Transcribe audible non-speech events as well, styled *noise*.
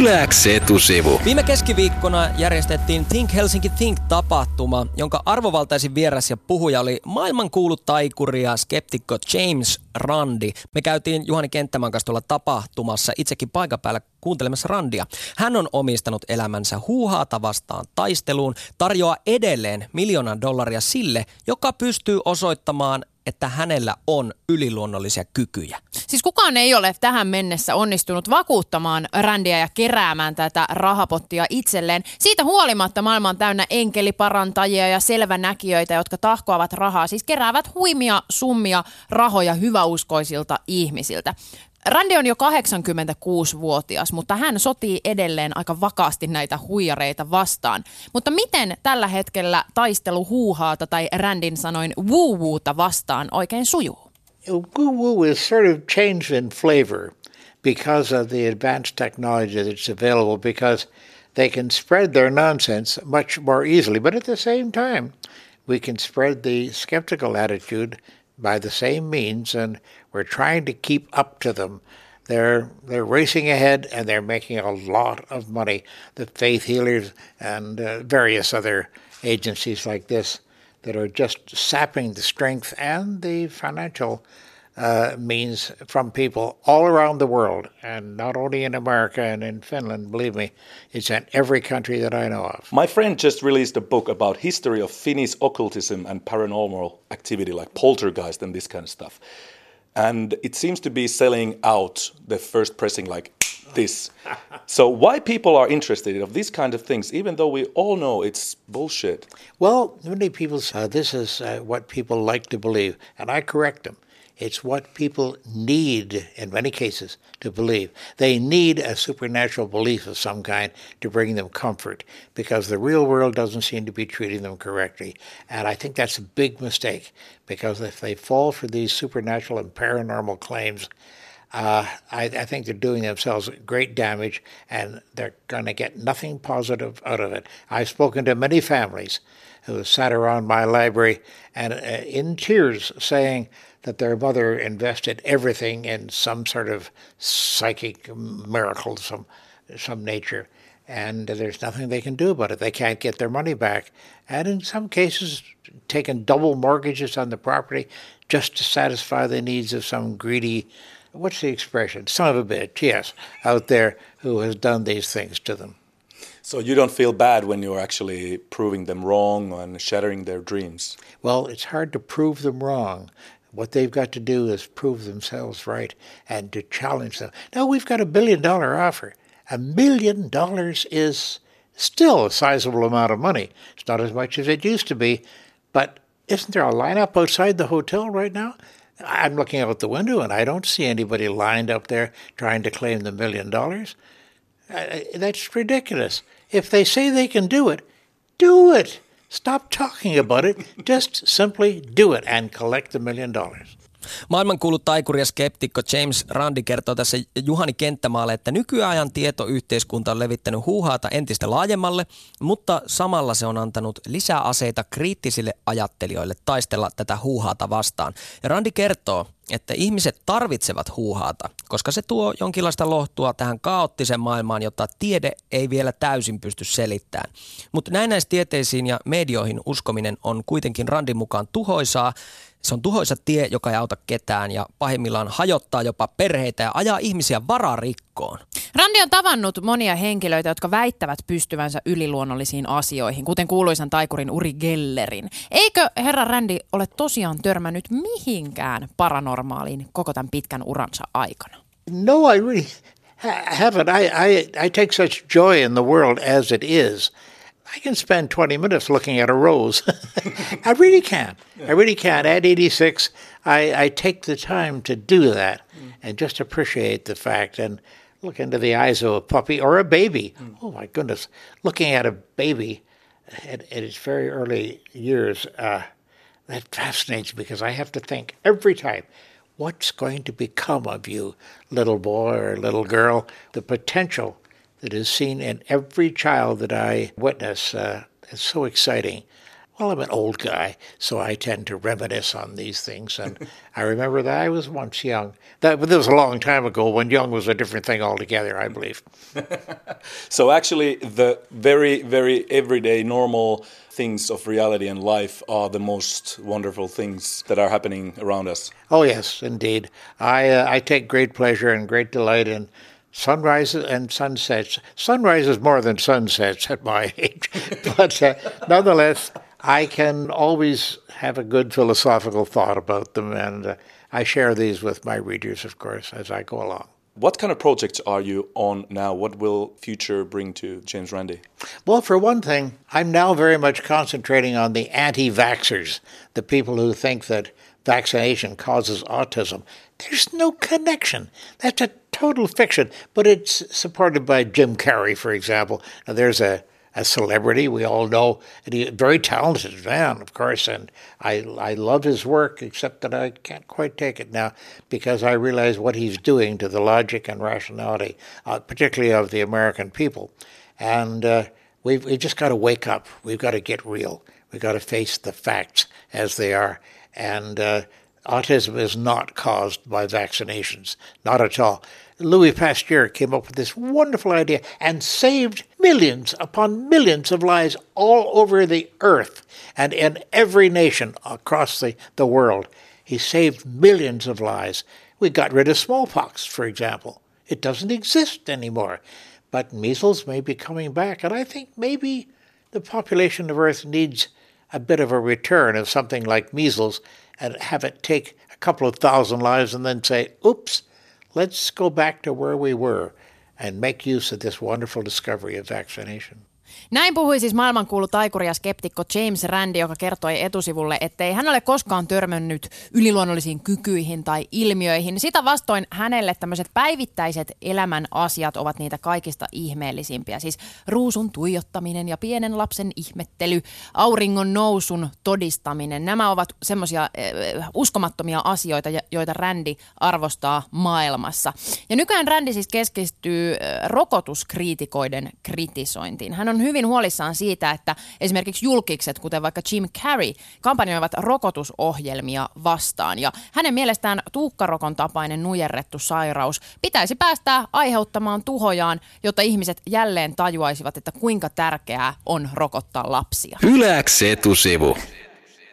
Yläks etusivu. Viime keskiviikkona järjestettiin Think Helsinki Think-tapahtuma, jonka arvovaltaisin vieras ja puhuja oli maailmankuulut taikuri ja skeptikko James Randi. Me käytiin Juhani Kenttämän kanssa tuolla tapahtumassa itsekin paikan päällä kuuntelemassa Randia. Hän on omistanut elämänsä huuhaata vastaan taisteluun, tarjoaa edelleen miljoonan dollaria sille, joka pystyy osoittamaan, että hänellä on yliluonnollisia kykyjä. Siis kukaan ei ole tähän mennessä onnistunut vakuuttamaan Randia ja keräämään tätä rahapottia itselleen. Siitä huolimatta maailma on täynnä enkeliparantajia ja selvänäkijöitä, jotka tahkoavat rahaa, siis keräävät huimia summia rahoja hyväuskoisilta ihmisiltä. Randi on jo 86-vuotias, mutta hän sotii edelleen aika vakaasti näitä huijareita vastaan. Mutta miten tällä hetkellä taistelu huuhaata tai Randin sanoin woo-woota vastaan oikein sujuu? Woo-woo is sort of changed in flavor because of the advanced technology that's available because they can spread their nonsense much more easily. But at the same time, we can spread the skeptical attitude – by the same means, and we're trying to keep up to them. They're they're racing ahead, and they're making a lot of money. The faith healers and uh, various other agencies like this that are just sapping the strength and the financial uh, means from people all around the world, and not only in America and in Finland. Believe me, it's in every country that I know of. My friend just released a book about history of Finnish occultism and paranormal activity, like poltergeist and this kind of stuff. And it seems to be selling out the first pressing like this. so why people are interested of these kind of things, even though we all know it's bullshit? Well, many people say uh, this is uh, what people like to believe, and I correct them. It's what people need, in many cases, to believe. They need a supernatural belief of some kind to bring them comfort because the real world doesn't seem to be treating them correctly. And I think that's a big mistake because if they fall for these supernatural and paranormal claims, uh, I, I, think they're doing themselves great damage and they're going to get nothing positive out of it. I've spoken to many families who sat around my library and uh, in tears saying, that their mother invested everything in some sort of psychic miracle, some some nature, and there's nothing they can do about it. They can't get their money back, and in some cases, taken double mortgages on the property just to satisfy the needs of some greedy. What's the expression? Son of a bitch, yes, out there who has done these things to them. So you don't feel bad when you're actually proving them wrong and shattering their dreams? Well, it's hard to prove them wrong. What they've got to do is prove themselves right and to challenge them. Now, we've got a billion dollar offer. A million dollars is still a sizable amount of money. It's not as much as it used to be, but isn't there a lineup outside the hotel right now? I'm looking out the window and I don't see anybody lined up there trying to claim the million dollars. That's ridiculous. If they say they can do it, do it. Stop talking about it. Just simply do it and collect the million dollars. Maailmankuulut taikuri ja skeptikko James Randi kertoo tässä Juhani Kenttämaalle, että nykyajan tietoyhteiskunta on levittänyt huuhaata entistä laajemmalle, mutta samalla se on antanut lisää aseita kriittisille ajattelijoille taistella tätä huuhaata vastaan. Ja Randi kertoo, että ihmiset tarvitsevat huuhaata, koska se tuo jonkinlaista lohtua tähän kaoottiseen maailmaan, jota tiede ei vielä täysin pysty selittämään. Mutta näennäistieteisiin ja medioihin uskominen on kuitenkin Randin mukaan tuhoisaa se on tuhoisa tie, joka ei auta ketään ja pahimmillaan hajottaa jopa perheitä ja ajaa ihmisiä vararikkoon. Randi on tavannut monia henkilöitä, jotka väittävät pystyvänsä yliluonnollisiin asioihin, kuten kuuluisan taikurin Uri Gellerin. Eikö herra Randi ole tosiaan törmännyt mihinkään paranormaaliin koko tämän pitkän uransa aikana? No, I really haven't. I, I, I take such joy in the world as it is. I can spend 20 minutes looking at a rose. *laughs* I really can. Yeah. I really can. At 86, I, I, take the time to do that mm. and just appreciate the fact and look into the eyes of a puppy or a baby. Mm. Oh, my goodness. Looking at a baby at, at its very early years, uh, that fascinates me because I have to think every time what's going to become of you, little boy or little girl? The potential that is seen in every child that I witness. Uh, it's so exciting. well, I'm an old guy, so I tend to reminisce on these things. And *laughs* I remember that I was once young. That, that was a long time ago when young was a different thing altogether, I believe. *laughs* so, actually, the very, very everyday, normal things of reality and life are the most wonderful things that are happening around us. Oh, yes, indeed. I, uh, I take great pleasure and great delight in sunrises and sunsets. Sunrises more than sunsets at my *laughs* age, but uh, nonetheless, I can always have a good philosophical thought about them, and uh, I share these with my readers, of course, as I go along. What kind of projects are you on now? What will future bring to James Randi? Well, for one thing, I'm now very much concentrating on the anti vaxxers, the people who think that vaccination causes autism. There's no connection. That's a total fiction, but it's supported by Jim Carrey, for example. Now, there's a a celebrity. We all know and a very talented man, of course, and I I love his work, except that I can't quite take it now because I realize what he's doing to the logic and rationality, uh, particularly of the American people, and uh, we've we've just got to wake up. We've got to get real. We've got to face the facts as they are, and. Uh, autism is not caused by vaccinations, not at all. Louis Pasteur came up with this wonderful idea and saved millions upon millions of lives all over the earth and in every nation across the, the world. He saved millions of lives. We got rid of smallpox, for example. It doesn't exist anymore. But measles may be coming back, and I think maybe the population of Earth needs a bit of a return of something like measles and have it take a couple of thousand lives and then say, oops, let's go back to where we were and make use of this wonderful discovery of vaccination. Näin puhui siis maailmankuulu taikuri ja skeptikko James Randi, joka kertoi etusivulle, ettei hän ole koskaan törmännyt yliluonnollisiin kykyihin tai ilmiöihin. Sitä vastoin hänelle tämmöiset päivittäiset elämän asiat ovat niitä kaikista ihmeellisimpiä. Siis ruusun tuijottaminen ja pienen lapsen ihmettely, auringon nousun todistaminen. Nämä ovat semmoisia äh, uskomattomia asioita, joita Randi arvostaa maailmassa. Ja nykyään Randi siis keskittyy äh, rokotuskriitikoiden kritisointiin. Hän on hyvin huolissaan siitä, että esimerkiksi julkikset, kuten vaikka Jim Carrey, kampanjoivat rokotusohjelmia vastaan. Ja hänen mielestään tuhkarokon tapainen nujerrettu sairaus pitäisi päästää aiheuttamaan tuhojaan, jotta ihmiset jälleen tajuaisivat, että kuinka tärkeää on rokottaa lapsia. Yläks etusivu.